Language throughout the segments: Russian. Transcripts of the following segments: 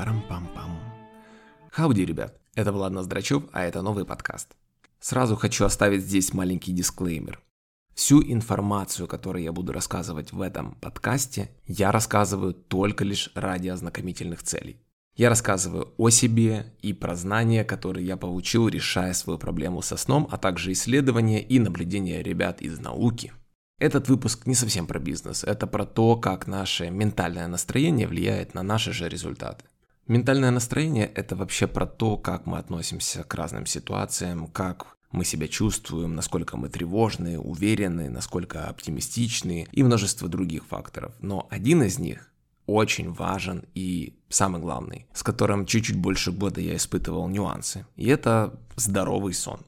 Парам-пам-пам. Хауди, ребят, это Влад Ноздрачев, а это новый подкаст. Сразу хочу оставить здесь маленький дисклеймер. Всю информацию, которую я буду рассказывать в этом подкасте, я рассказываю только лишь ради ознакомительных целей. Я рассказываю о себе и про знания, которые я получил, решая свою проблему со сном, а также исследования и наблюдения ребят из науки. Этот выпуск не совсем про бизнес, это про то, как наше ментальное настроение влияет на наши же результаты. Ментальное настроение – это вообще про то, как мы относимся к разным ситуациям, как мы себя чувствуем, насколько мы тревожны, уверены, насколько оптимистичны и множество других факторов. Но один из них очень важен и самый главный, с которым чуть-чуть больше года я испытывал нюансы. И это здоровый сон.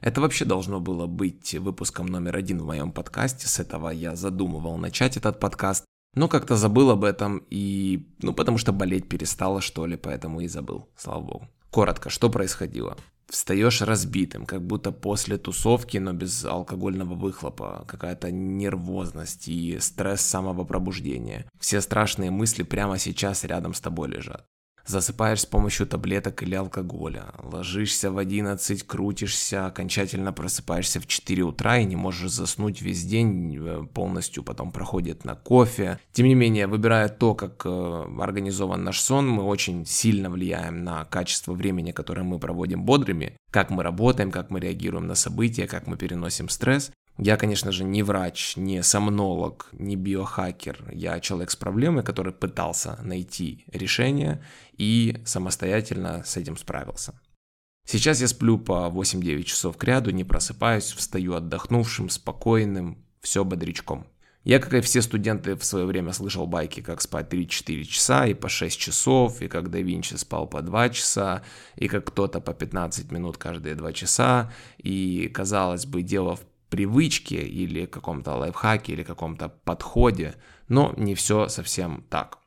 Это вообще должно было быть выпуском номер один в моем подкасте. С этого я задумывал начать этот подкаст. Но как-то забыл об этом и... Ну, потому что болеть перестало, что ли, поэтому и забыл, слава богу. Коротко, что происходило? Встаешь разбитым, как будто после тусовки, но без алкогольного выхлопа. Какая-то нервозность и стресс самого пробуждения. Все страшные мысли прямо сейчас рядом с тобой лежат. Засыпаешь с помощью таблеток или алкоголя. Ложишься в 11, крутишься, окончательно просыпаешься в 4 утра и не можешь заснуть весь день, э, полностью потом проходит на кофе. Тем не менее, выбирая то, как э, организован наш сон, мы очень сильно влияем на качество времени, которое мы проводим бодрыми, как мы работаем, как мы реагируем на события, как мы переносим стресс. Я, конечно же, не врач, не сомнолог, не биохакер. Я человек с проблемой, который пытался найти решение и самостоятельно с этим справился. Сейчас я сплю по 8-9 часов к ряду, не просыпаюсь, встаю отдохнувшим, спокойным, все бодрячком. Я, как и все студенты, в свое время слышал байки, как спать 3-4 часа и по 6 часов, и как да Винчи спал по 2 часа, и как кто-то по 15 минут каждые 2 часа, и, казалось бы, дело в привычке или каком-то лайфхаке или каком-то подходе, но не все совсем так.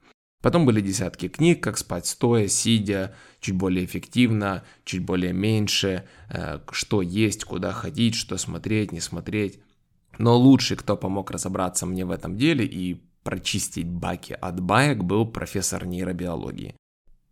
Потом были десятки книг, как спать стоя, сидя, чуть более эффективно, чуть более меньше, э, что есть, куда ходить, что смотреть, не смотреть. Но лучший, кто помог разобраться мне в этом деле и прочистить баки от баек, был профессор нейробиологии.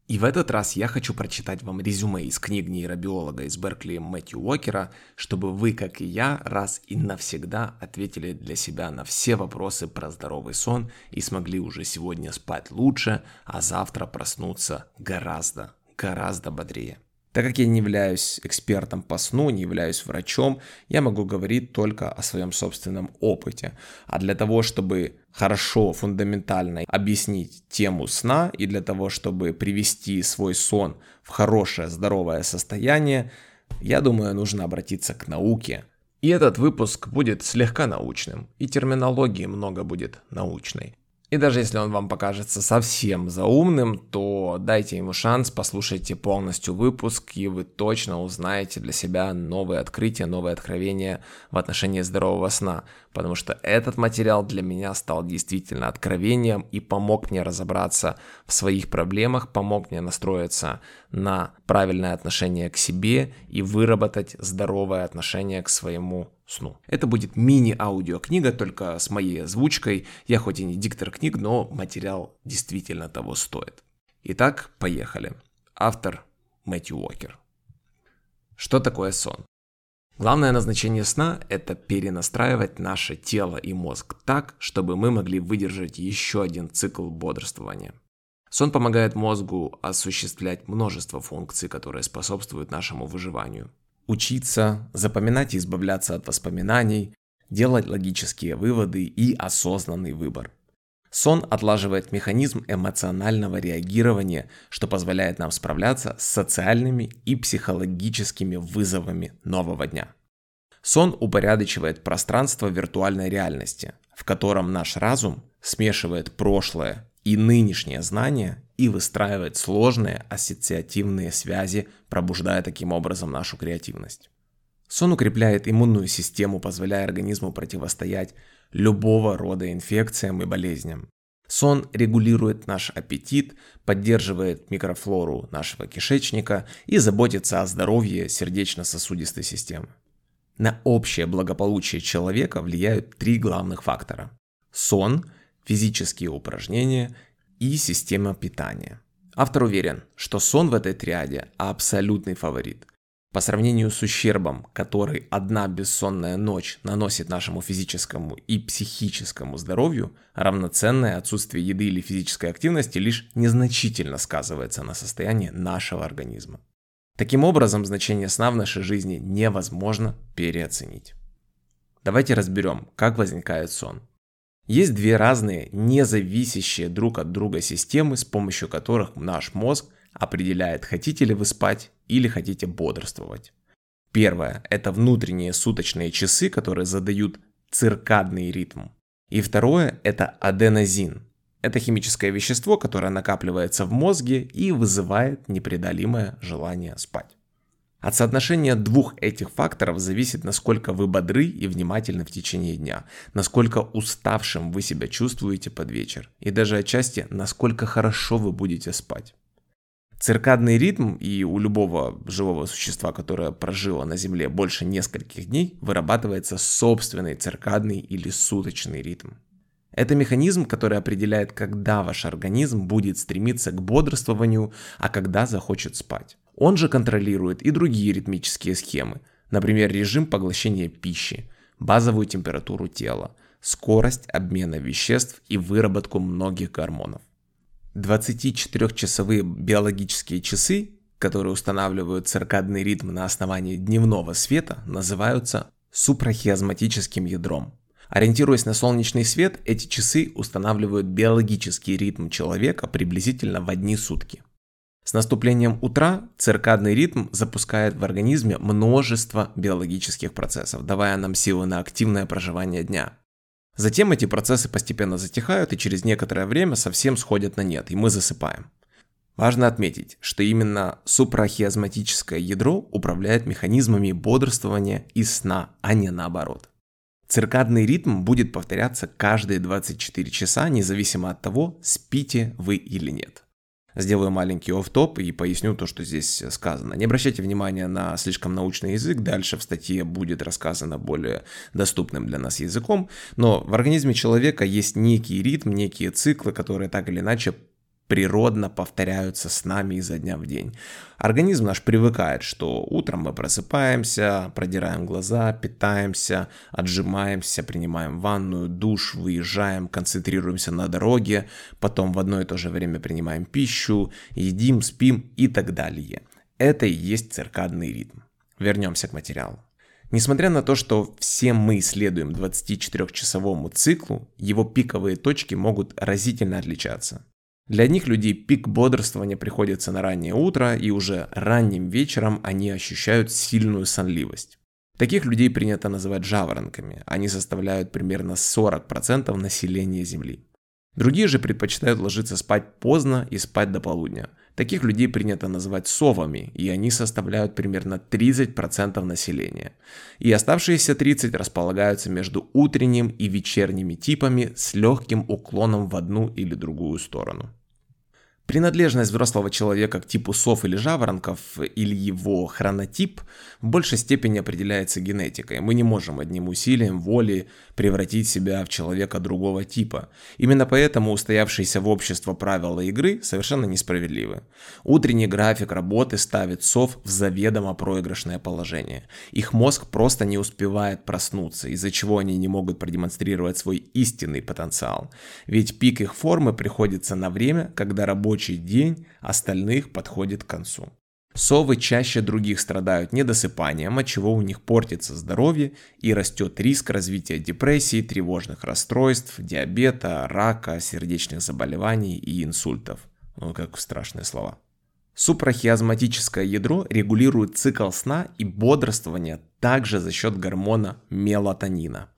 И в этот раз я хочу прочитать вам резюме из книг нейробиолога из Беркли Мэтью Уокера, чтобы вы, как и я, раз и навсегда ответили для себя на все вопросы про здоровый сон и смогли уже сегодня спать лучше, а завтра проснуться гораздо, гораздо бодрее. Так как я не являюсь экспертом по сну, не являюсь врачом, я могу говорить только о своем собственном опыте. А для того, чтобы хорошо, фундаментально объяснить тему сна и для того, чтобы привести свой сон в хорошее, здоровое состояние, я думаю, нужно обратиться к науке. И этот выпуск будет слегка научным, и терминологии много будет научной. И даже если он вам покажется совсем заумным, то дайте ему шанс, послушайте полностью выпуск, и вы точно узнаете для себя новые открытия, новые откровения в отношении здорового сна. Потому что этот материал для меня стал действительно откровением и помог мне разобраться в своих проблемах, помог мне настроиться на правильное отношение к себе и выработать здоровое отношение к своему сну. Это будет мини-аудиокнига, только с моей озвучкой. Я хоть и не диктор книг, но материал действительно того стоит. Итак, поехали. Автор Мэтью Уокер. Что такое сон? Главное назначение сна – это перенастраивать наше тело и мозг так, чтобы мы могли выдержать еще один цикл бодрствования. Сон помогает мозгу осуществлять множество функций, которые способствуют нашему выживанию – учиться, запоминать и избавляться от воспоминаний, делать логические выводы и осознанный выбор. Сон отлаживает механизм эмоционального реагирования, что позволяет нам справляться с социальными и психологическими вызовами нового дня. Сон упорядочивает пространство виртуальной реальности, в котором наш разум смешивает прошлое и нынешнее знание и выстраивать сложные ассоциативные связи, пробуждая таким образом нашу креативность. Сон укрепляет иммунную систему, позволяя организму противостоять любого рода инфекциям и болезням. Сон регулирует наш аппетит, поддерживает микрофлору нашего кишечника и заботится о здоровье сердечно-сосудистой системы. На общее благополучие человека влияют три главных фактора. Сон, физические упражнения и система питания. Автор уверен, что сон в этой триаде абсолютный фаворит. По сравнению с ущербом, который одна бессонная ночь наносит нашему физическому и психическому здоровью, равноценное отсутствие еды или физической активности лишь незначительно сказывается на состоянии нашего организма. Таким образом, значение сна в нашей жизни невозможно переоценить. Давайте разберем, как возникает сон. Есть две разные, независящие друг от друга системы, с помощью которых наш мозг определяет, хотите ли вы спать или хотите бодрствовать. Первое – это внутренние суточные часы, которые задают циркадный ритм. И второе – это аденозин. Это химическое вещество, которое накапливается в мозге и вызывает непреодолимое желание спать. От соотношения двух этих факторов зависит, насколько вы бодры и внимательны в течение дня, насколько уставшим вы себя чувствуете под вечер, и даже отчасти, насколько хорошо вы будете спать. Циркадный ритм и у любого живого существа, которое прожило на Земле больше нескольких дней, вырабатывается собственный циркадный или суточный ритм. Это механизм, который определяет, когда ваш организм будет стремиться к бодрствованию, а когда захочет спать. Он же контролирует и другие ритмические схемы, например, режим поглощения пищи, базовую температуру тела, скорость обмена веществ и выработку многих гормонов. 24-часовые биологические часы, которые устанавливают циркадный ритм на основании дневного света, называются супрахиазматическим ядром. Ориентируясь на солнечный свет, эти часы устанавливают биологический ритм человека приблизительно в одни сутки. С наступлением утра циркадный ритм запускает в организме множество биологических процессов, давая нам силы на активное проживание дня. Затем эти процессы постепенно затихают и через некоторое время совсем сходят на нет, и мы засыпаем. Важно отметить, что именно супрахиазматическое ядро управляет механизмами бодрствования и сна, а не наоборот. Циркадный ритм будет повторяться каждые 24 часа, независимо от того, спите вы или нет. Сделаю маленький оф-топ и поясню то, что здесь сказано. Не обращайте внимания на слишком научный язык, дальше в статье будет рассказано более доступным для нас языком, но в организме человека есть некий ритм, некие циклы, которые так или иначе природно повторяются с нами изо дня в день. Организм наш привыкает, что утром мы просыпаемся, продираем глаза, питаемся, отжимаемся, принимаем ванную, душ, выезжаем, концентрируемся на дороге, потом в одно и то же время принимаем пищу, едим, спим и так далее. Это и есть циркадный ритм. Вернемся к материалу. Несмотря на то, что все мы следуем 24-часовому циклу, его пиковые точки могут разительно отличаться. Для одних людей пик бодрствования приходится на раннее утро, и уже ранним вечером они ощущают сильную сонливость. Таких людей принято называть жаворонками, они составляют примерно 40% населения Земли. Другие же предпочитают ложиться спать поздно и спать до полудня. Таких людей принято называть совами, и они составляют примерно 30% населения. И оставшиеся 30% располагаются между утренним и вечерними типами с легким уклоном в одну или другую сторону. Принадлежность взрослого человека к типу сов или жаворонков или его хронотип в большей степени определяется генетикой. Мы не можем одним усилием воли превратить себя в человека другого типа. Именно поэтому устоявшиеся в общество правила игры совершенно несправедливы. Утренний график работы ставит сов в заведомо проигрышное положение. Их мозг просто не успевает проснуться, из-за чего они не могут продемонстрировать свой истинный потенциал. Ведь пик их формы приходится на время, когда рабочий рабочий день остальных подходит к концу. Совы чаще других страдают недосыпанием, от чего у них портится здоровье и растет риск развития депрессии, тревожных расстройств, диабета, рака, сердечных заболеваний и инсультов. Ну, как страшные слова. Супрахиазматическое ядро регулирует цикл сна и бодрствования также за счет гормона мелатонина.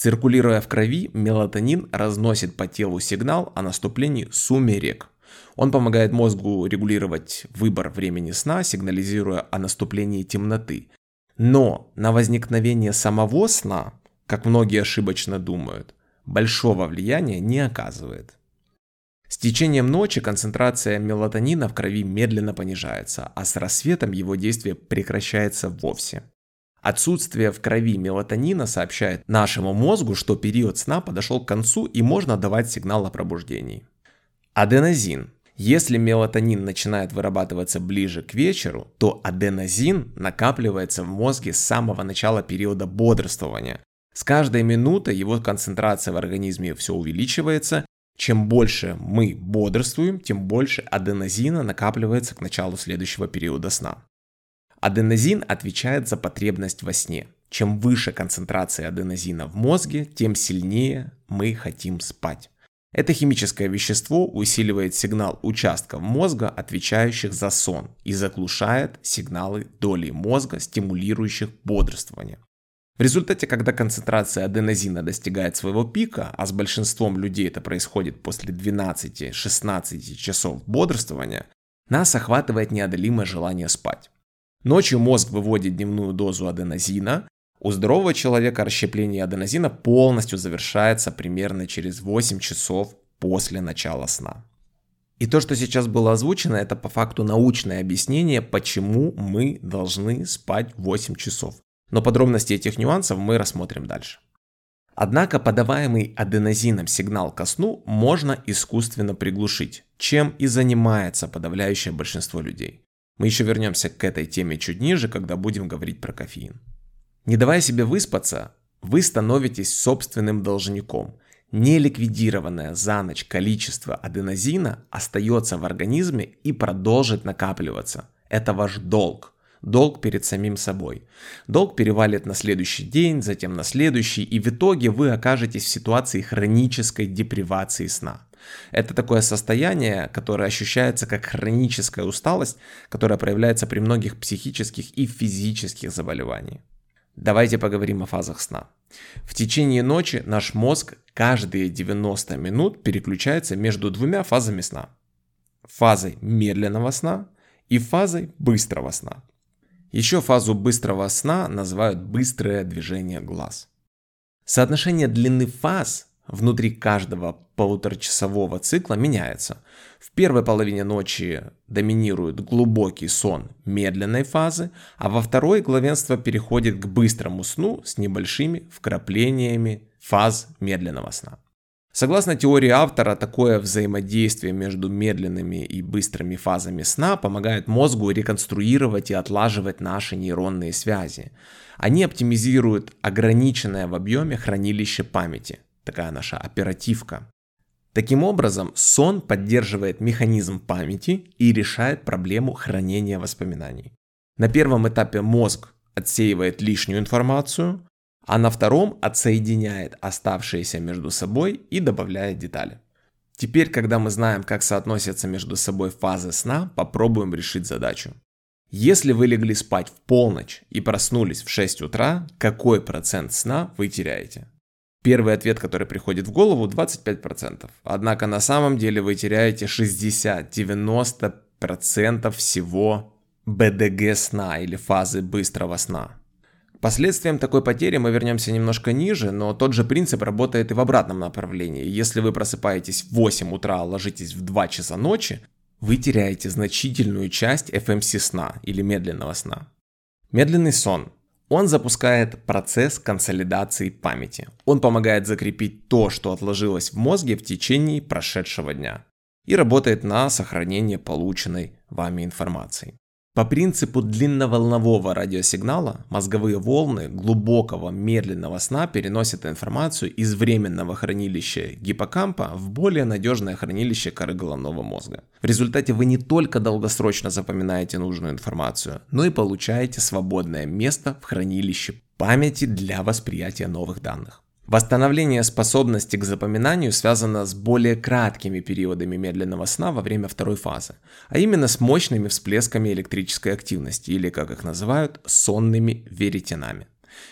Циркулируя в крови, мелатонин разносит по телу сигнал о наступлении сумерек, он помогает мозгу регулировать выбор времени сна, сигнализируя о наступлении темноты. Но на возникновение самого сна, как многие ошибочно думают, большого влияния не оказывает. С течением ночи концентрация мелатонина в крови медленно понижается, а с рассветом его действие прекращается вовсе. Отсутствие в крови мелатонина сообщает нашему мозгу, что период сна подошел к концу и можно давать сигнал о пробуждении. Аденозин Если мелатонин начинает вырабатываться ближе к вечеру, то аденозин накапливается в мозге с самого начала периода бодрствования. С каждой минутой его концентрация в организме все увеличивается. Чем больше мы бодрствуем, тем больше аденозина накапливается к началу следующего периода сна. Аденозин отвечает за потребность во сне. Чем выше концентрация аденозина в мозге, тем сильнее мы хотим спать. Это химическое вещество усиливает сигнал участков мозга, отвечающих за сон, и заглушает сигналы долей мозга, стимулирующих бодрствование. В результате, когда концентрация аденозина достигает своего пика, а с большинством людей это происходит после 12-16 часов бодрствования, нас охватывает неодолимое желание спать. Ночью мозг выводит дневную дозу аденозина, у здорового человека расщепление аденозина полностью завершается примерно через 8 часов после начала сна. И то, что сейчас было озвучено, это по факту научное объяснение, почему мы должны спать 8 часов. Но подробности этих нюансов мы рассмотрим дальше. Однако подаваемый аденозином сигнал ко сну можно искусственно приглушить, чем и занимается подавляющее большинство людей. Мы еще вернемся к этой теме чуть ниже, когда будем говорить про кофеин. Не давая себе выспаться, вы становитесь собственным должником. Неликвидированное за ночь количество аденозина остается в организме и продолжит накапливаться. Это ваш долг. Долг перед самим собой. Долг перевалит на следующий день, затем на следующий, и в итоге вы окажетесь в ситуации хронической депривации сна. Это такое состояние, которое ощущается как хроническая усталость, которая проявляется при многих психических и физических заболеваниях. Давайте поговорим о фазах сна. В течение ночи наш мозг каждые 90 минут переключается между двумя фазами сна. Фазой медленного сна и фазой быстрого сна. Еще фазу быстрого сна называют быстрое движение глаз. Соотношение длины фаз внутри каждого полуторачасового цикла меняется. В первой половине ночи доминирует глубокий сон медленной фазы, а во второй главенство переходит к быстрому сну с небольшими вкраплениями фаз медленного сна. Согласно теории автора, такое взаимодействие между медленными и быстрыми фазами сна помогает мозгу реконструировать и отлаживать наши нейронные связи. Они оптимизируют ограниченное в объеме хранилище памяти – такая наша оперативка. Таким образом, сон поддерживает механизм памяти и решает проблему хранения воспоминаний. На первом этапе мозг отсеивает лишнюю информацию, а на втором отсоединяет оставшиеся между собой и добавляет детали. Теперь, когда мы знаем, как соотносятся между собой фазы сна, попробуем решить задачу. Если вы легли спать в полночь и проснулись в 6 утра, какой процент сна вы теряете? Первый ответ, который приходит в голову, 25%. Однако на самом деле вы теряете 60-90% всего БДГ сна или фазы быстрого сна. К последствиям такой потери мы вернемся немножко ниже, но тот же принцип работает и в обратном направлении. Если вы просыпаетесь в 8 утра, а ложитесь в 2 часа ночи, вы теряете значительную часть FMC сна или медленного сна. Медленный сон он запускает процесс консолидации памяти. Он помогает закрепить то, что отложилось в мозге в течение прошедшего дня. И работает на сохранение полученной вами информации. По принципу длинноволнового радиосигнала мозговые волны глубокого медленного сна переносят информацию из временного хранилища гиппокампа в более надежное хранилище коры головного мозга. В результате вы не только долгосрочно запоминаете нужную информацию, но и получаете свободное место в хранилище памяти для восприятия новых данных. Восстановление способности к запоминанию связано с более краткими периодами медленного сна во время второй фазы, а именно с мощными всплесками электрической активности, или как их называют, сонными веретенами.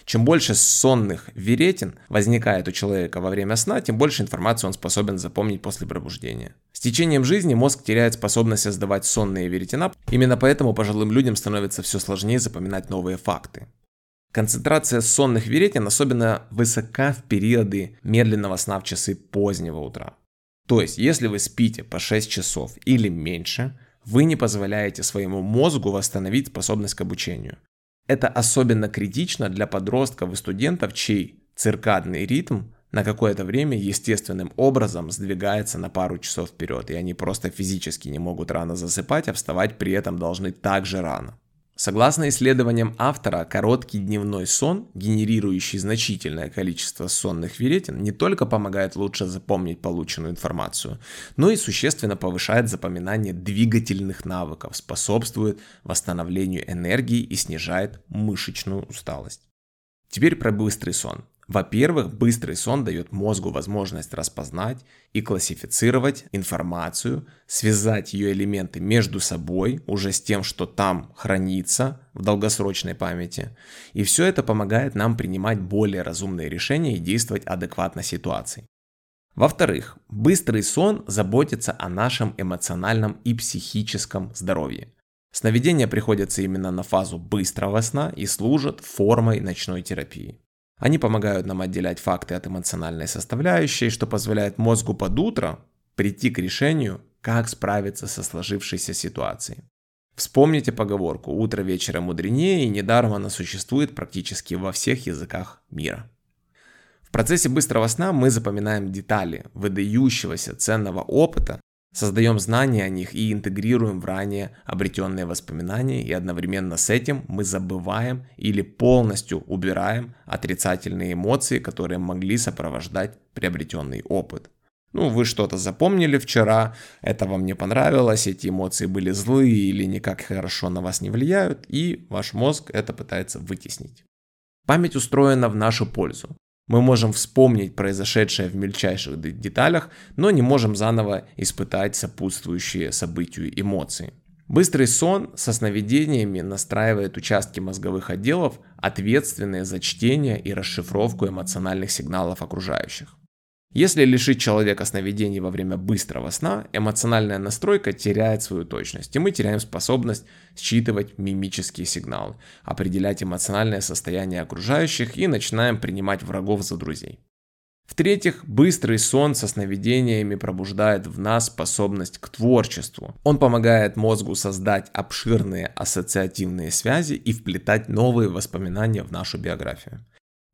Чем больше сонных веретен возникает у человека во время сна, тем больше информации он способен запомнить после пробуждения. С течением жизни мозг теряет способность создавать сонные веретена, именно поэтому пожилым людям становится все сложнее запоминать новые факты. Концентрация сонных веретен особенно высока в периоды медленного сна в часы позднего утра. То есть, если вы спите по 6 часов или меньше, вы не позволяете своему мозгу восстановить способность к обучению. Это особенно критично для подростков и студентов, чей циркадный ритм на какое-то время естественным образом сдвигается на пару часов вперед, и они просто физически не могут рано засыпать, а вставать при этом должны так же рано. Согласно исследованиям автора, короткий дневной сон, генерирующий значительное количество сонных веретен, не только помогает лучше запомнить полученную информацию, но и существенно повышает запоминание двигательных навыков, способствует восстановлению энергии и снижает мышечную усталость. Теперь про быстрый сон. Во-первых, быстрый сон дает мозгу возможность распознать и классифицировать информацию, связать ее элементы между собой, уже с тем, что там хранится в долгосрочной памяти. И все это помогает нам принимать более разумные решения и действовать адекватно ситуации. Во-вторых, быстрый сон заботится о нашем эмоциональном и психическом здоровье. Сновидения приходятся именно на фазу быстрого сна и служат формой ночной терапии. Они помогают нам отделять факты от эмоциональной составляющей, что позволяет мозгу под утро прийти к решению, как справиться со сложившейся ситуацией. Вспомните поговорку «утро вечера мудренее» и недаром она существует практически во всех языках мира. В процессе быстрого сна мы запоминаем детали выдающегося ценного опыта, Создаем знания о них и интегрируем в ранее обретенные воспоминания, и одновременно с этим мы забываем или полностью убираем отрицательные эмоции, которые могли сопровождать приобретенный опыт. Ну, вы что-то запомнили вчера, это вам не понравилось, эти эмоции были злые или никак хорошо на вас не влияют, и ваш мозг это пытается вытеснить. Память устроена в нашу пользу. Мы можем вспомнить произошедшее в мельчайших деталях, но не можем заново испытать сопутствующие событию эмоции. Быстрый сон со сновидениями настраивает участки мозговых отделов, ответственные за чтение и расшифровку эмоциональных сигналов окружающих. Если лишить человека сновидений во время быстрого сна, эмоциональная настройка теряет свою точность, и мы теряем способность считывать мимические сигналы, определять эмоциональное состояние окружающих и начинаем принимать врагов за друзей. В-третьих, быстрый сон со сновидениями пробуждает в нас способность к творчеству. Он помогает мозгу создать обширные ассоциативные связи и вплетать новые воспоминания в нашу биографию.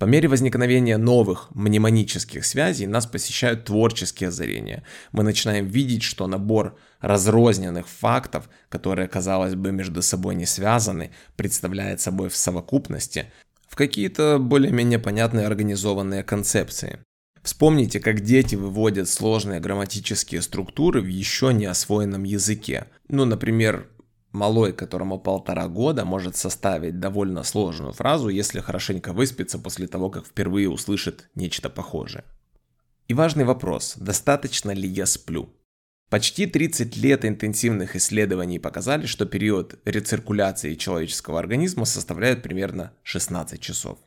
По мере возникновения новых мнемонических связей нас посещают творческие озарения. Мы начинаем видеть, что набор разрозненных фактов, которые, казалось бы, между собой не связаны, представляет собой в совокупности в какие-то более-менее понятные организованные концепции. Вспомните, как дети выводят сложные грамматические структуры в еще не освоенном языке. Ну, например, малой, которому полтора года, может составить довольно сложную фразу, если хорошенько выспится после того, как впервые услышит нечто похожее. И важный вопрос, достаточно ли я сплю? Почти 30 лет интенсивных исследований показали, что период рециркуляции человеческого организма составляет примерно 16 часов.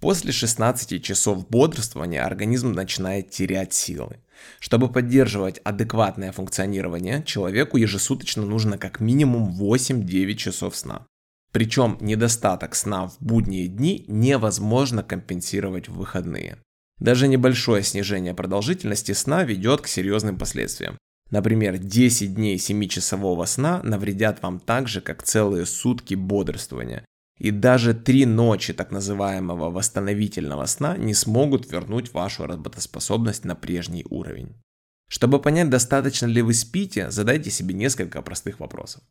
После 16 часов бодрствования организм начинает терять силы. Чтобы поддерживать адекватное функционирование, человеку ежесуточно нужно как минимум 8-9 часов сна. Причем недостаток сна в будние дни невозможно компенсировать в выходные. Даже небольшое снижение продолжительности сна ведет к серьезным последствиям. Например, 10 дней 7-часового сна навредят вам так же, как целые сутки бодрствования. И даже три ночи так называемого восстановительного сна не смогут вернуть вашу работоспособность на прежний уровень. Чтобы понять, достаточно ли вы спите, задайте себе несколько простых вопросов.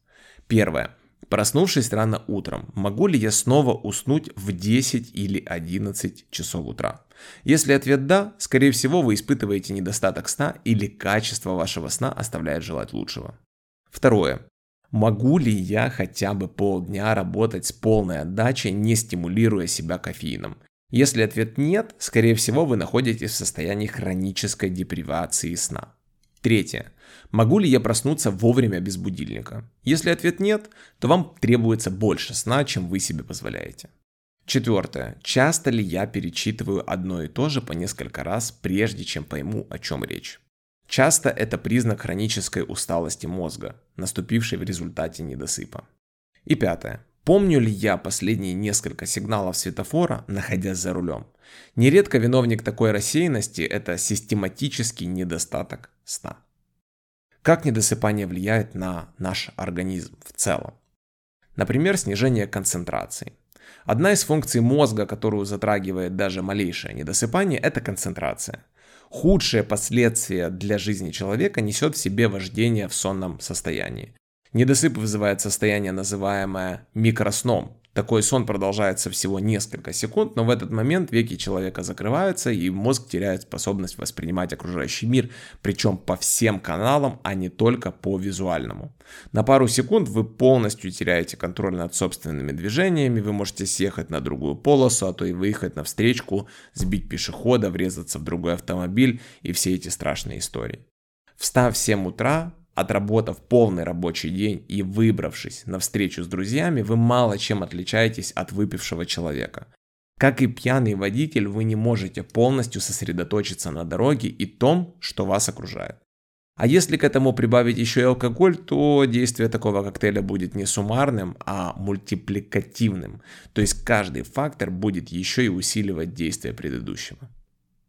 Первое. Проснувшись рано утром, могу ли я снова уснуть в 10 или 11 часов утра? Если ответ «да», скорее всего вы испытываете недостаток сна или качество вашего сна оставляет желать лучшего. Второе. Могу ли я хотя бы полдня работать с полной отдачей, не стимулируя себя кофеином? Если ответ нет, скорее всего вы находитесь в состоянии хронической депривации сна. Третье. Могу ли я проснуться вовремя без будильника? Если ответ нет, то вам требуется больше сна, чем вы себе позволяете. Четвертое. Часто ли я перечитываю одно и то же по несколько раз, прежде чем пойму, о чем речь? Часто это признак хронической усталости мозга, наступившей в результате недосыпа. И пятое. Помню ли я последние несколько сигналов светофора, находясь за рулем? Нередко виновник такой рассеянности – это систематический недостаток сна. Как недосыпание влияет на наш организм в целом? Например, снижение концентрации – Одна из функций мозга, которую затрагивает даже малейшее недосыпание, это концентрация. Худшие последствия для жизни человека несет в себе вождение в сонном состоянии. Недосып вызывает состояние, называемое микросном, такой сон продолжается всего несколько секунд, но в этот момент веки человека закрываются и мозг теряет способность воспринимать окружающий мир, причем по всем каналам, а не только по визуальному. На пару секунд вы полностью теряете контроль над собственными движенями, вы можете съехать на другую полосу, а то и выехать на встречку, сбить пешехода, врезаться в другой автомобиль и все эти страшные истории. Встав в 7 утра, Отработав полный рабочий день и выбравшись на встречу с друзьями, вы мало чем отличаетесь от выпившего человека. Как и пьяный водитель, вы не можете полностью сосредоточиться на дороге и том, что вас окружает. А если к этому прибавить еще и алкоголь, то действие такого коктейля будет не суммарным, а мультипликативным. То есть каждый фактор будет еще и усиливать действие предыдущего.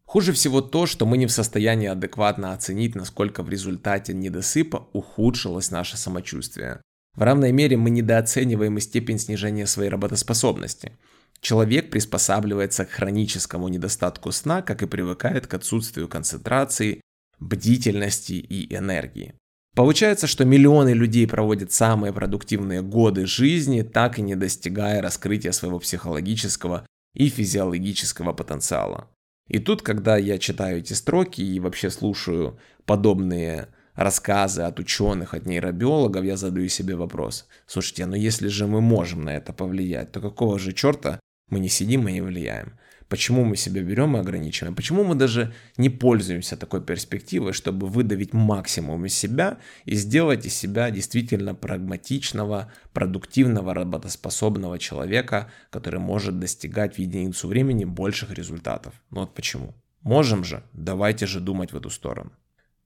Хуже всего то, что мы не в состоянии адекватно оценить, насколько в результате недосыпа ухудшилось наше самочувствие. В равной мере мы недооцениваем и степень снижения своей работоспособности. Человек приспосабливается к хроническому недостатку сна, как и привыкает к отсутствию концентрации, бдительности и энергии. Получается, что миллионы людей проводят самые продуктивные годы жизни, так и не достигая раскрытия своего психологического и физиологического потенциала. И тут, когда я читаю эти строки и вообще слушаю подобные рассказы от ученых, от нейробиологов, я задаю себе вопрос. Слушайте, ну если же мы можем на это повлиять, то какого же черта мы не сидим и не влияем? Почему мы себя берем и ограничиваем? Почему мы даже не пользуемся такой перспективой, чтобы выдавить максимум из себя и сделать из себя действительно прагматичного, продуктивного, работоспособного человека, который может достигать в единицу времени больших результатов? Ну вот почему? Можем же, давайте же думать в эту сторону.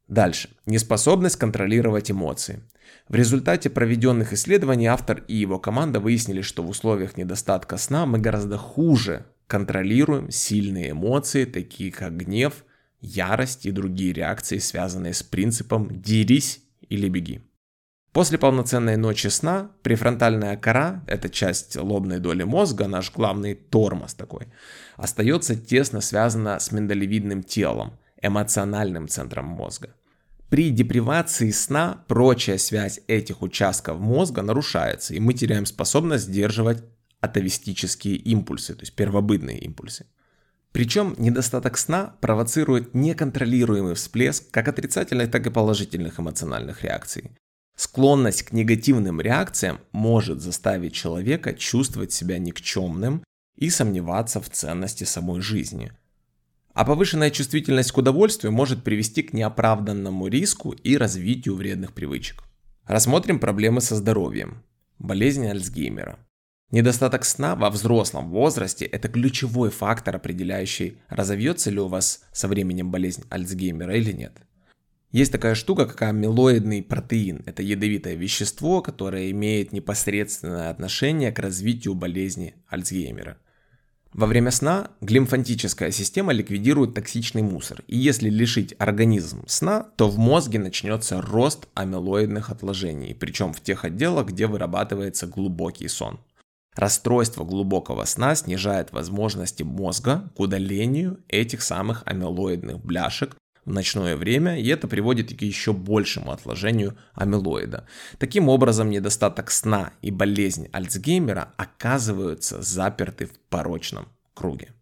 Дальше. Неспособность контролировать эмоции. В результате проведенных исследований автор и его команда выяснили, что в условиях недостатка сна мы гораздо хуже контролируем сильные эмоции, такие как гнев, ярость и другие реакции, связанные с принципом «дерись или беги». После полноценной ночи сна префронтальная кора, это часть лобной доли мозга, наш главный тормоз такой, остается тесно связана с миндалевидным телом, эмоциональным центром мозга. При депривации сна прочая связь этих участков мозга нарушается, и мы теряем способность сдерживать атовистические импульсы, то есть первобытные импульсы. Причем недостаток сна провоцирует неконтролируемый всплеск как отрицательных, так и положительных эмоциональных реакций. Склонность к негативным реакциям может заставить человека чувствовать себя никчемным и сомневаться в ценности самой жизни. А повышенная чувствительность к удовольствию может привести к неоправданному риску и развитию вредных привычек. Рассмотрим проблемы со здоровьем. Болезнь Альцгеймера. Недостаток сна во взрослом возрасте – это ключевой фактор, определяющий, разовьется ли у вас со временем болезнь Альцгеймера или нет. Есть такая штука, как амилоидный протеин. Это ядовитое вещество, которое имеет непосредственное отношение к развитию болезни Альцгеймера. Во время сна глимфантическая система ликвидирует токсичный мусор, и если лишить организм сна, то в мозге начнется рост амилоидных отложений, причем в тех отделах, где вырабатывается глубокий сон. Расстройство глубокого сна снижает возможности мозга к удалению этих самых амилоидных бляшек в ночное время, и это приводит к еще большему отложению амилоида. Таким образом, недостаток сна и болезнь Альцгеймера оказываются заперты в порочном круге.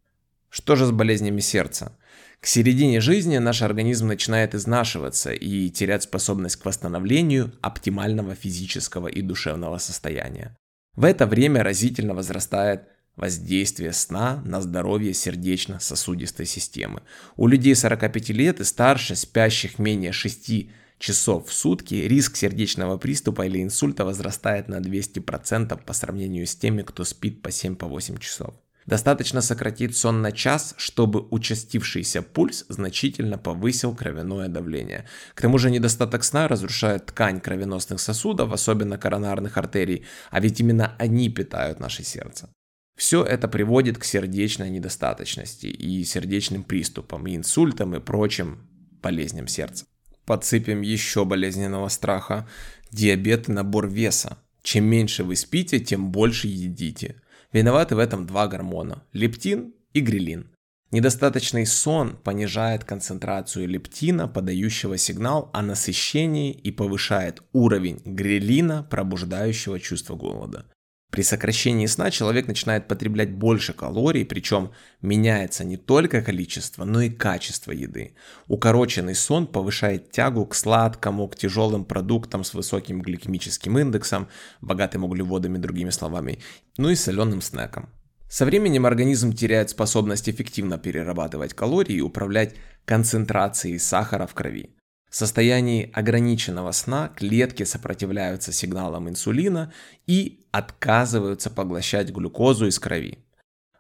Что же с болезнями сердца? К середине жизни наш организм начинает изнашиваться и терять способность к восстановлению оптимального физического и душевного состояния. В это время разительно возрастает воздействие сна на здоровье сердечно-сосудистой системы. У людей 45 лет и старше, спящих менее 6 часов в сутки, риск сердечного приступа или инсульта возрастает на 200% по сравнению с теми, кто спит по 7-8 часов. Достаточно сократить сон на час, чтобы участившийся пульс значительно повысил кровяное давление. К тому же недостаток сна разрушает ткань кровеносных сосудов, особенно коронарных артерий, а ведь именно они питают наше сердце. Все это приводит к сердечной недостаточности и сердечным приступам, и инсультам и прочим болезням сердца. Подсыпем еще болезненного страха. Диабет и набор веса. Чем меньше вы спите, тем больше едите. Виноваты в этом два гормона – лептин и грилин. Недостаточный сон понижает концентрацию лептина, подающего сигнал о насыщении и повышает уровень грелина, пробуждающего чувство голода. При сокращении сна человек начинает потреблять больше калорий, причем меняется не только количество, но и качество еды. Укороченный сон повышает тягу к сладкому, к тяжелым продуктам с высоким гликемическим индексом, богатым углеводами, другими словами, ну и соленым снеком. Со временем организм теряет способность эффективно перерабатывать калории и управлять концентрацией сахара в крови. В состоянии ограниченного сна клетки сопротивляются сигналам инсулина и отказываются поглощать глюкозу из крови.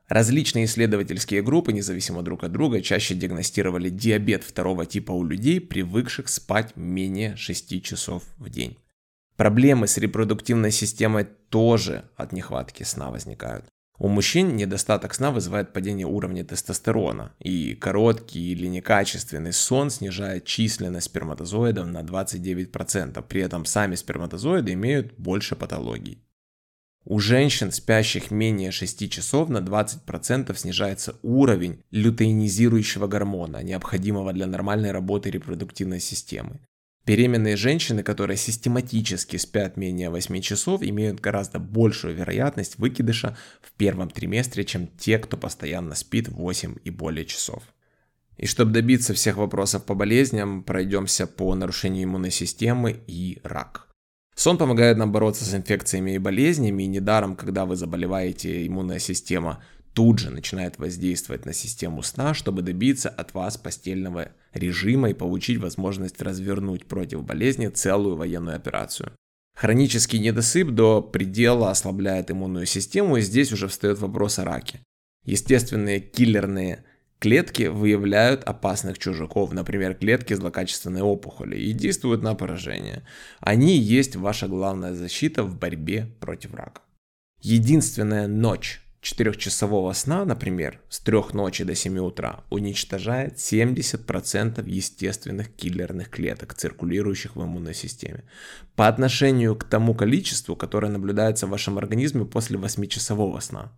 Различные исследовательские группы, независимо друг от друга, чаще диагностировали диабет второго типа у людей, привыкших спать менее 6 часов в день. Проблемы с репродуктивной системой тоже от нехватки сна возникают. У мужчин недостаток сна вызывает падение уровня тестостерона, и короткий или некачественный сон снижает численность сперматозоидов на 29%, при этом сами сперматозоиды имеют больше патологий. У женщин, спящих менее 6 часов, на 20% снижается уровень лютеинизирующего гормона, необходимого для нормальной работы репродуктивной системы. Беременные женщины, которые систематически спят менее 8 часов, имеют гораздо большую вероятность выкидыша в первом триместре, чем те, кто постоянно спит 8 и более часов. И чтобы добиться всех вопросов по болезням, пройдемся по нарушению иммунной системы и рак. Сон помогает нам бороться с инфекциями и болезнями, и недаром, когда вы заболеваете, иммунная система тут же начинает воздействовать на систему сна, чтобы добиться от вас постельного режима и получить возможность развернуть против болезни целую военную операцию. Хронический недосып до предела ослабляет иммунную систему, и здесь уже встает вопрос о раке. Естественные киллерные клетки выявляют опасных чужаков, например, клетки злокачественной опухоли, и действуют на поражение. Они есть ваша главная защита в борьбе против рака. Единственная ночь, четырехчасового сна, например, с 3 ночи до 7 утра, уничтожает 70% естественных киллерных клеток, циркулирующих в иммунной системе, по отношению к тому количеству, которое наблюдается в вашем организме после 8-часового сна.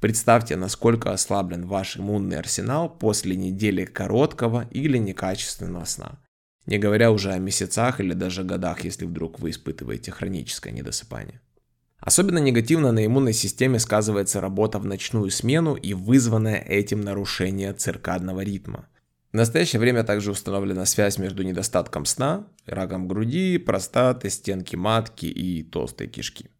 Представьте, насколько ослаблен ваш иммунный арсенал после недели короткого или некачественного сна. Не говоря уже о месяцах или даже годах, если вдруг вы испытываете хроническое недосыпание. Особенно негативно на иммунной системе сказывается работа в ночную смену и вызванное этим нарушение циркадного ритма. В настоящее время также установлена связь между недостатком сна, раком груди, простаты, стенки матки и толстой кишки.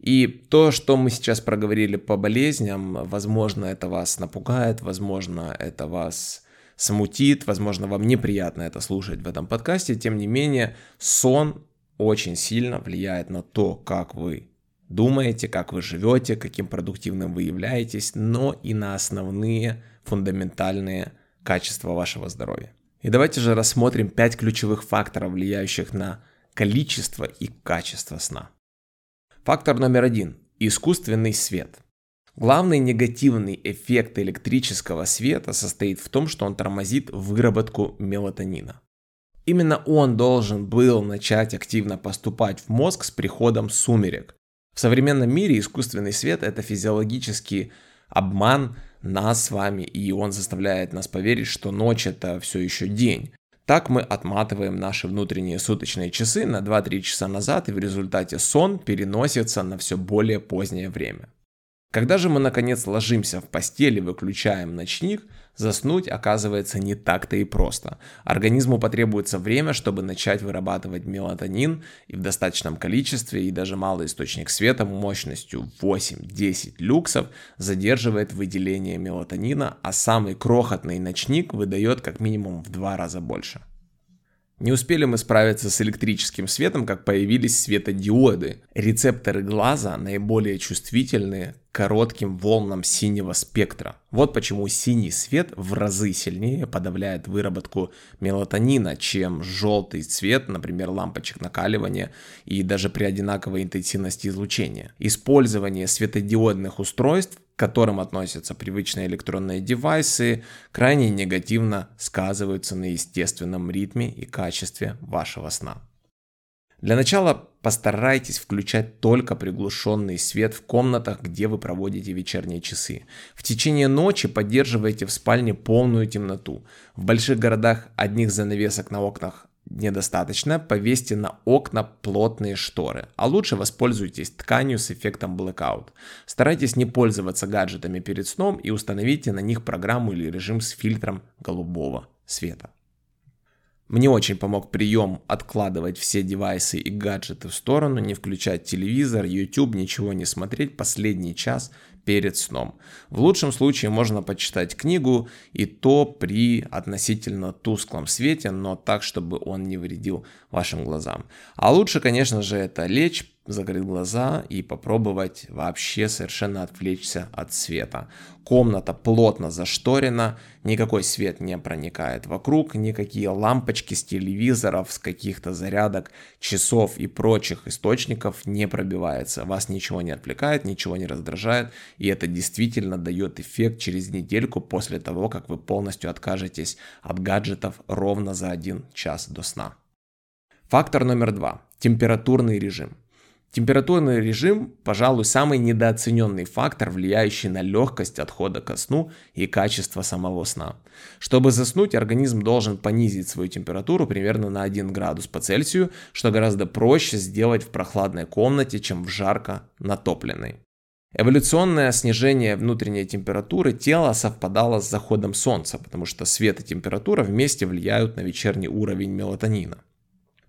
И то, что мы сейчас проговорили по болезням, возможно, это вас напугает, возможно, это вас смутит, возможно, вам неприятно это слушать в этом подкасте. Тем не менее, сон очень сильно влияет на то, как вы думаете, как вы живете, каким продуктивным вы являетесь, но и на основные фундаментальные качества вашего здоровья. И давайте же рассмотрим 5 ключевых факторов, влияющих на количество и качество сна. Фактор номер один – искусственный свет. Главный негативный эффект электрического света состоит в том, что он тормозит выработку мелатонина. Именно он должен был начать активно поступать в мозг с приходом сумерек, в современном мире искусственный свет – это физиологический обман нас с вами, и он заставляет нас поверить, что ночь – это все еще день. Так мы отматываем наши внутренние суточные часы на 2-3 часа назад, и в результате сон переносится на все более позднее время. Когда же мы наконец ложимся в постель и выключаем ночник, заснуть оказывается не так-то и просто. Организму потребуется время, чтобы начать вырабатывать мелатонин и в достаточном количестве, и даже малый источник света мощностью 8-10 люксов задерживает выделение мелатонина, а самый крохотный ночник выдает как минимум в два раза больше. Не успели мы справиться с электрическим светом, как появились светодиоды. Рецепторы глаза наиболее чувствительные к коротким волнам синего спектра. Вот почему синий свет в разы сильнее подавляет выработку мелатонина, чем желтый цвет, например, лампочек накаливания и даже при одинаковой интенсивности излучения. Использование светодиодных устройств к которым относятся привычные электронные девайсы, крайне негативно сказываются на естественном ритме и качестве вашего сна. Для начала постарайтесь включать только приглушенный свет в комнатах, где вы проводите вечерние часы. В течение ночи поддерживайте в спальне полную темноту. В больших городах одних занавесок на окнах недостаточно, повесьте на окна плотные шторы, а лучше воспользуйтесь тканью с эффектом blackout. Старайтесь не пользоваться гаджетами перед сном и установите на них программу или режим с фильтром голубого света. Мне очень помог прием откладывать все девайсы и гаджеты в сторону, не включать телевизор, YouTube, ничего не смотреть последний час перед сном. В лучшем случае можно почитать книгу и то при относительно тусклом свете, но так, чтобы он не вредил вашим глазам. А лучше, конечно же, это лечь, закрыть глаза и попробовать вообще совершенно отвлечься от света. Комната плотно зашторена, никакой свет не проникает вокруг, никакие лампочки с телевизоров, с каких-то зарядок, часов и прочих источников не пробивается. Вас ничего не отвлекает, ничего не раздражает, и это действительно дает эффект через недельку после того, как вы полностью откажетесь от гаджетов ровно за один час до сна. Фактор номер два. Температурный режим. Температурный режим, пожалуй, самый недооцененный фактор, влияющий на легкость отхода ко сну и качество самого сна. Чтобы заснуть, организм должен понизить свою температуру примерно на 1 градус по Цельсию, что гораздо проще сделать в прохладной комнате, чем в жарко натопленной. Эволюционное снижение внутренней температуры тела совпадало с заходом солнца, потому что свет и температура вместе влияют на вечерний уровень мелатонина.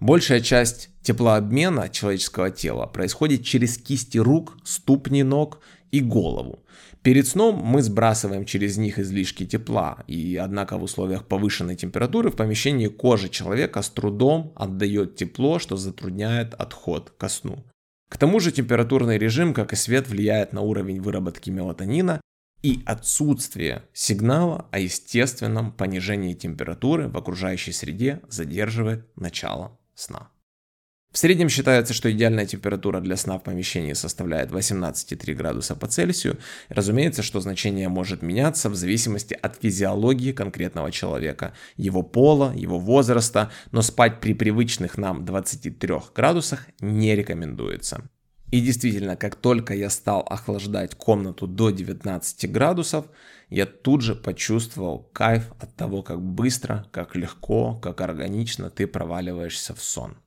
Большая часть теплообмена человеческого тела происходит через кисти рук, ступни ног и голову. Перед сном мы сбрасываем через них излишки тепла, и однако в условиях повышенной температуры в помещении кожи человека с трудом отдает тепло, что затрудняет отход ко сну. К тому же температурный режим, как и свет, влияет на уровень выработки мелатонина, и отсутствие сигнала о естественном понижении температуры в окружающей среде задерживает начало сна. В среднем считается, что идеальная температура для сна в помещении составляет 18,3 градуса по Цельсию. Разумеется, что значение может меняться в зависимости от физиологии конкретного человека, его пола, его возраста, но спать при привычных нам 23 градусах не рекомендуется. И действительно, как только я стал охлаждать комнату до 19 градусов, я тут же почувствовал кайф от того, как быстро, как легко, как органично ты проваливаешься в сон.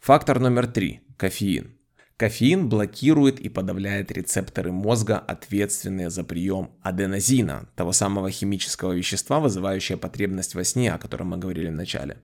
Фактор номер три – кофеин. Кофеин блокирует и подавляет рецепторы мозга, ответственные за прием аденозина, того самого химического вещества, вызывающего потребность во сне, о котором мы говорили в начале.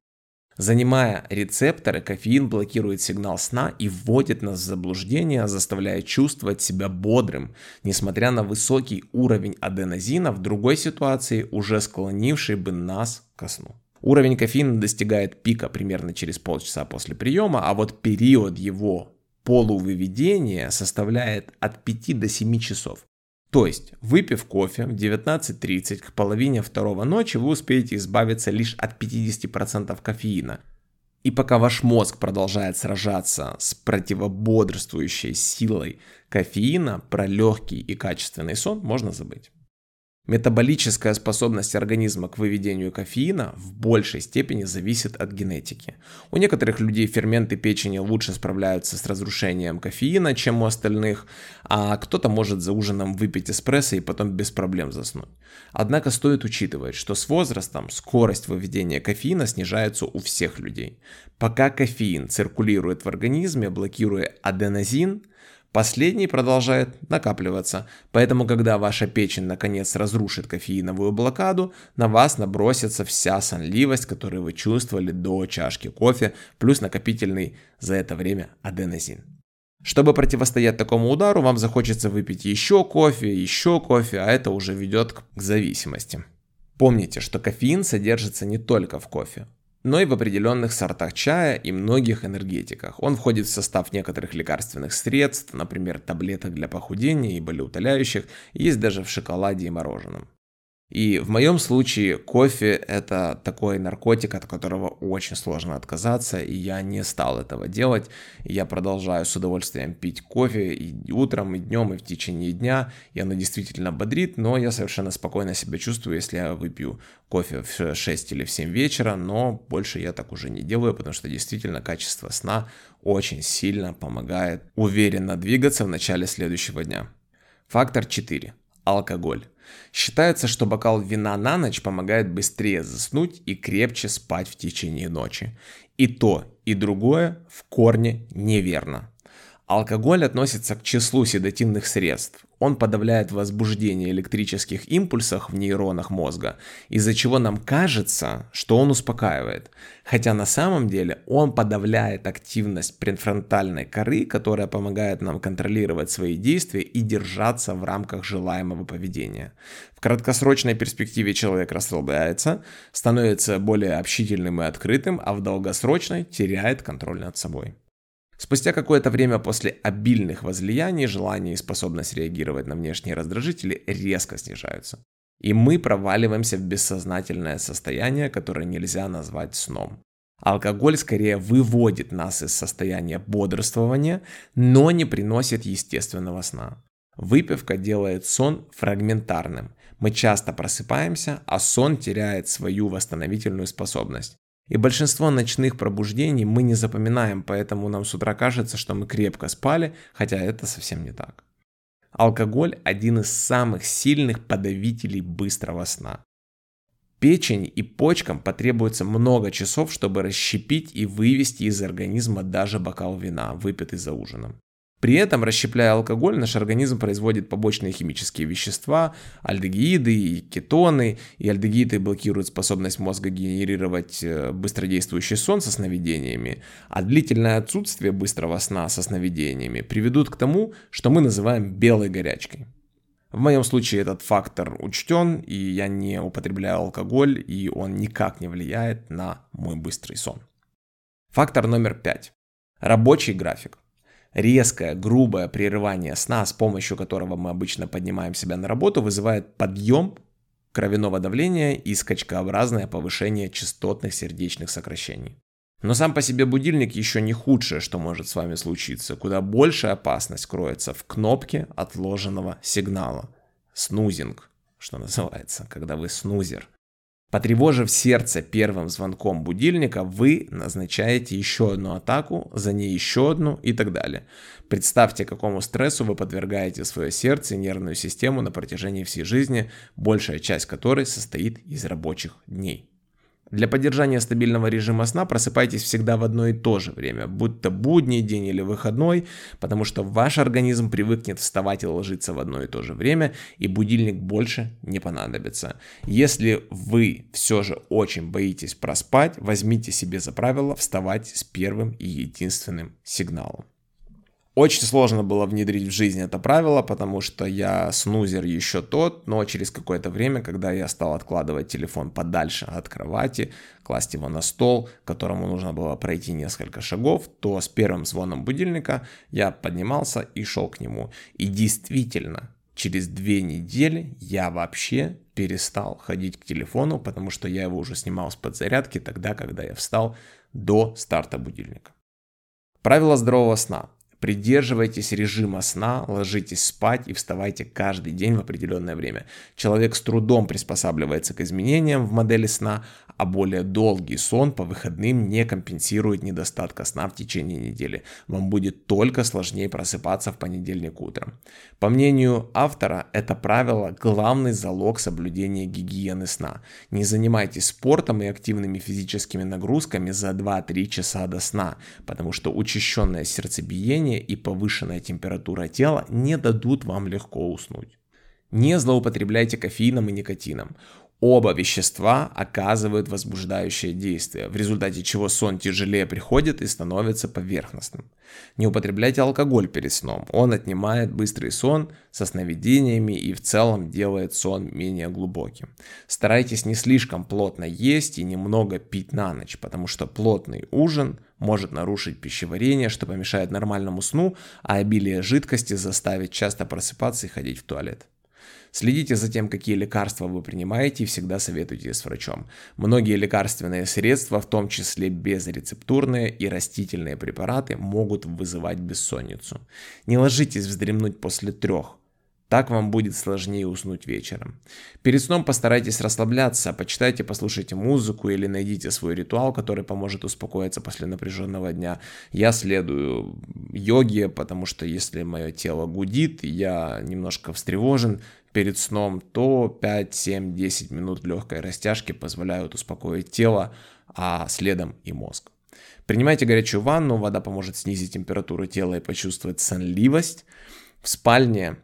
Занимая рецепторы, кофеин блокирует сигнал сна и вводит нас в заблуждение, заставляя чувствовать себя бодрым, несмотря на высокий уровень аденозина в другой ситуации, уже склонивший бы нас ко сну. Уровень кофеина достигает пика примерно через полчаса после приема, а вот период его полувыведения составляет от 5 до 7 часов. То есть, выпив кофе в 19.30 к половине второго ночи, вы успеете избавиться лишь от 50% кофеина. И пока ваш мозг продолжает сражаться с противободрствующей силой кофеина, про легкий и качественный сон можно забыть. Метаболическая способность организма к выведению кофеина в большей степени зависит от генетики. У некоторых людей ферменты печени лучше справляются с разрушением кофеина, чем у остальных, а кто-то может за ужином выпить эспрессо и потом без проблем заснуть. Однако стоит учитывать, что с возрастом скорость выведения кофеина снижается у всех людей. Пока кофеин циркулирует в организме, блокируя аденозин – Последний продолжает накапливаться, поэтому когда ваша печень наконец разрушит кофеиновую блокаду, на вас набросится вся сонливость, которую вы чувствовали до чашки кофе, плюс накопительный за это время аденозин. Чтобы противостоять такому удару, вам захочется выпить еще кофе, еще кофе, а это уже ведет к зависимости. Помните, что кофеин содержится не только в кофе но и в определенных сортах чая и многих энергетиках. Он входит в состав некоторых лекарственных средств, например, таблеток для похудения и болеутоляющих, есть даже в шоколаде и мороженом. И в моем случае кофе это такой наркотик, от которого очень сложно отказаться, и я не стал этого делать. Я продолжаю с удовольствием пить кофе и утром, и днем, и в течение дня, и оно действительно бодрит, но я совершенно спокойно себя чувствую, если я выпью кофе в 6 или в 7 вечера, но больше я так уже не делаю, потому что действительно качество сна очень сильно помогает уверенно двигаться в начале следующего дня. Фактор 4. Алкоголь. Считается, что бокал вина на ночь помогает быстрее заснуть и крепче спать в течение ночи. И то, и другое в корне неверно. Алкоголь относится к числу седативных средств. Он подавляет возбуждение электрических импульсов в нейронах мозга, из-за чего нам кажется, что он успокаивает. Хотя на самом деле он подавляет активность префронтальной коры, которая помогает нам контролировать свои действия и держаться в рамках желаемого поведения. В краткосрочной перспективе человек расслабляется, становится более общительным и открытым, а в долгосрочной теряет контроль над собой. Спустя какое-то время после обильных возлияний желание и способность реагировать на внешние раздражители резко снижаются. И мы проваливаемся в бессознательное состояние, которое нельзя назвать сном. Алкоголь скорее выводит нас из состояния бодрствования, но не приносит естественного сна. Выпивка делает сон фрагментарным. Мы часто просыпаемся, а сон теряет свою восстановительную способность. И большинство ночных пробуждений мы не запоминаем, поэтому нам с утра кажется, что мы крепко спали, хотя это совсем не так. Алкоголь – один из самых сильных подавителей быстрого сна. Печень и почкам потребуется много часов, чтобы расщепить и вывести из организма даже бокал вина, выпитый за ужином. При этом, расщепляя алкоголь, наш организм производит побочные химические вещества, альдегиды и кетоны, и альдегиды блокируют способность мозга генерировать э, быстродействующий сон со сновидениями, а длительное отсутствие быстрого сна со сновидениями приведут к тому, что мы называем белой горячкой. В моем случае этот фактор учтен, и я не употребляю алкоголь, и он никак не влияет на мой быстрый сон. Фактор номер пять. Рабочий график. Резкое, грубое прерывание сна, с помощью которого мы обычно поднимаем себя на работу, вызывает подъем кровяного давления и скачкообразное повышение частотных сердечных сокращений. Но сам по себе будильник еще не худшее, что может с вами случиться. Куда большая опасность кроется в кнопке отложенного сигнала. Снузинг, что называется, когда вы снузер – Потревожив сердце первым звонком будильника, вы назначаете еще одну атаку, за ней еще одну и так далее. Представьте, какому стрессу вы подвергаете свое сердце и нервную систему на протяжении всей жизни, большая часть которой состоит из рабочих дней. Для поддержания стабильного режима сна просыпайтесь всегда в одно и то же время, будь то будний день или выходной, потому что ваш организм привыкнет вставать и ложиться в одно и то же время, и будильник больше не понадобится. Если вы все же очень боитесь проспать, возьмите себе за правило вставать с первым и единственным сигналом. Очень сложно было внедрить в жизнь это правило, потому что я снузер еще тот, но через какое-то время, когда я стал откладывать телефон подальше от кровати, класть его на стол, которому нужно было пройти несколько шагов, то с первым звоном будильника я поднимался и шел к нему. И действительно, через две недели я вообще перестал ходить к телефону, потому что я его уже снимал с подзарядки тогда, когда я встал до старта будильника. Правило здорового сна. Придерживайтесь режима сна, ложитесь спать и вставайте каждый день в определенное время. Человек с трудом приспосабливается к изменениям в модели сна, а более долгий сон по выходным не компенсирует недостатка сна в течение недели. Вам будет только сложнее просыпаться в понедельник утром. По мнению автора, это правило – главный залог соблюдения гигиены сна. Не занимайтесь спортом и активными физическими нагрузками за 2-3 часа до сна, потому что учащенное сердцебиение и повышенная температура тела не дадут вам легко уснуть. Не злоупотребляйте кофеином и никотином. Оба вещества оказывают возбуждающее действие, в результате чего сон тяжелее приходит и становится поверхностным. Не употребляйте алкоголь перед сном, он отнимает быстрый сон со сновидениями и в целом делает сон менее глубоким. Старайтесь не слишком плотно есть и немного пить на ночь, потому что плотный ужин может нарушить пищеварение, что помешает нормальному сну, а обилие жидкости заставит часто просыпаться и ходить в туалет. Следите за тем, какие лекарства вы принимаете и всегда советуйте с врачом. Многие лекарственные средства, в том числе безрецептурные и растительные препараты, могут вызывать бессонницу. Не ложитесь вздремнуть после трех. Так вам будет сложнее уснуть вечером. Перед сном постарайтесь расслабляться, почитайте, послушайте музыку или найдите свой ритуал, который поможет успокоиться после напряженного дня. Я следую йоге, потому что если мое тело гудит, я немножко встревожен перед сном, то 5, 7, 10 минут легкой растяжки позволяют успокоить тело, а следом и мозг. Принимайте горячую ванну, вода поможет снизить температуру тела и почувствовать сонливость. В спальне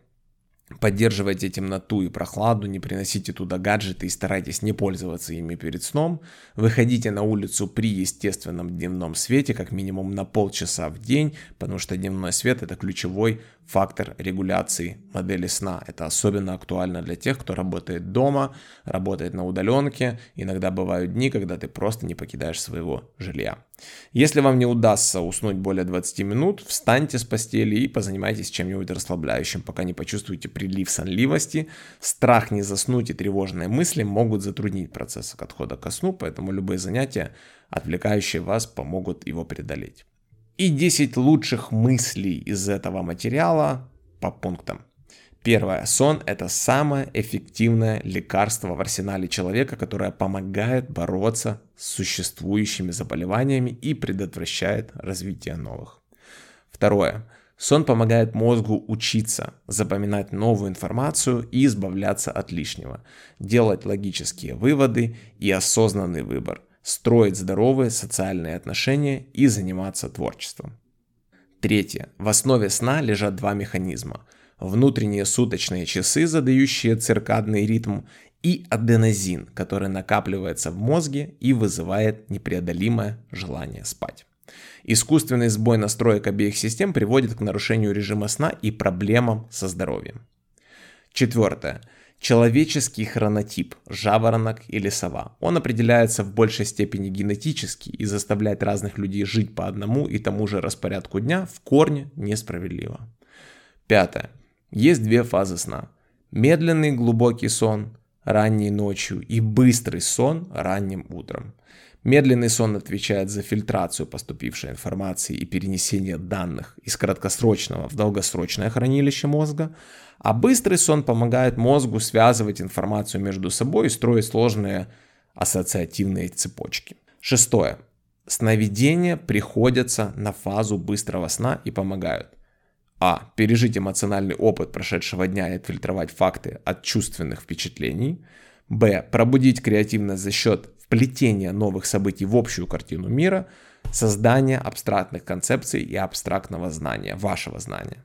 Поддерживайте темноту и прохладу, не приносите туда гаджеты и старайтесь не пользоваться ими перед сном. Выходите на улицу при естественном дневном свете, как минимум на полчаса в день, потому что дневной свет это ключевой фактор регуляции модели сна. Это особенно актуально для тех, кто работает дома, работает на удаленке. Иногда бывают дни, когда ты просто не покидаешь своего жилья. Если вам не удастся уснуть более 20 минут, встаньте с постели и позанимайтесь чем-нибудь расслабляющим, пока не почувствуете прилив сонливости. Страх не заснуть и тревожные мысли могут затруднить процесс отхода ко сну, поэтому любые занятия, отвлекающие вас, помогут его преодолеть. И 10 лучших мыслей из этого материала по пунктам. Первое. Сон – это самое эффективное лекарство в арсенале человека, которое помогает бороться с существующими заболеваниями и предотвращает развитие новых. Второе. Сон помогает мозгу учиться, запоминать новую информацию и избавляться от лишнего, делать логические выводы и осознанный выбор, строить здоровые социальные отношения и заниматься творчеством. Третье. В основе сна лежат два механизма – внутренние суточные часы, задающие циркадный ритм, и аденозин, который накапливается в мозге и вызывает непреодолимое желание спать. Искусственный сбой настроек обеих систем приводит к нарушению режима сна и проблемам со здоровьем. Четвертое. Человеческий хронотип, жаворонок или сова, он определяется в большей степени генетически и заставлять разных людей жить по одному и тому же распорядку дня в корне несправедливо. Пятое. Есть две фазы сна. Медленный глубокий сон ранней ночью и быстрый сон ранним утром. Медленный сон отвечает за фильтрацию поступившей информации и перенесение данных из краткосрочного в долгосрочное хранилище мозга, а быстрый сон помогает мозгу связывать информацию между собой и строить сложные ассоциативные цепочки. Шестое. Сновидения приходятся на фазу быстрого сна и помогают а. Пережить эмоциональный опыт прошедшего дня и отфильтровать факты от чувственных впечатлений. Б. Пробудить креативность за счет вплетения новых событий в общую картину мира, создания абстрактных концепций и абстрактного знания, вашего знания.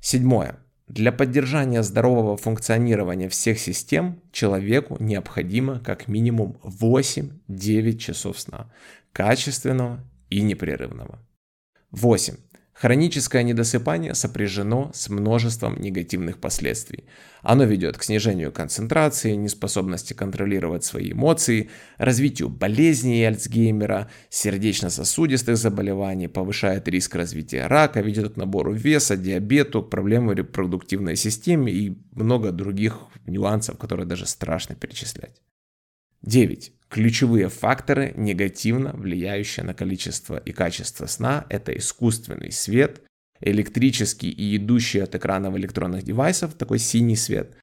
Седьмое. Для поддержания здорового функционирования всех систем человеку необходимо как минимум 8-9 часов сна, качественного и непрерывного. 8. Хроническое недосыпание сопряжено с множеством негативных последствий. Оно ведет к снижению концентрации, неспособности контролировать свои эмоции, развитию болезней Альцгеймера, сердечно-сосудистых заболеваний, повышает риск развития рака, ведет к набору веса, диабету, проблемам репродуктивной системе и много других нюансов, которые даже страшно перечислять. 9. Ключевые факторы, негативно влияющие на количество и качество сна, это искусственный свет, электрический и идущий от экранов электронных девайсов, такой синий свет,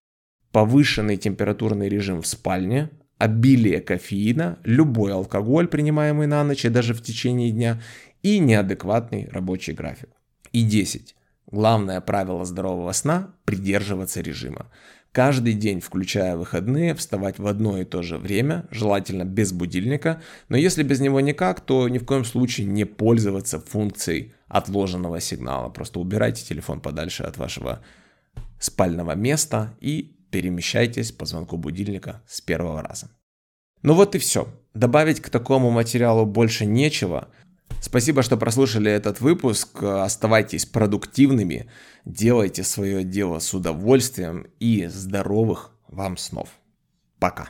повышенный температурный режим в спальне, обилие кофеина, любой алкоголь, принимаемый на ночь и даже в течение дня, и неадекватный рабочий график. И 10. Главное правило здорового сна – придерживаться режима каждый день, включая выходные, вставать в одно и то же время, желательно без будильника, но если без него никак, то ни в коем случае не пользоваться функцией отложенного сигнала. Просто убирайте телефон подальше от вашего спального места и перемещайтесь по звонку будильника с первого раза. Ну вот и все. Добавить к такому материалу больше нечего – Спасибо, что прослушали этот выпуск. Оставайтесь продуктивными, делайте свое дело с удовольствием и здоровых вам снов. Пока.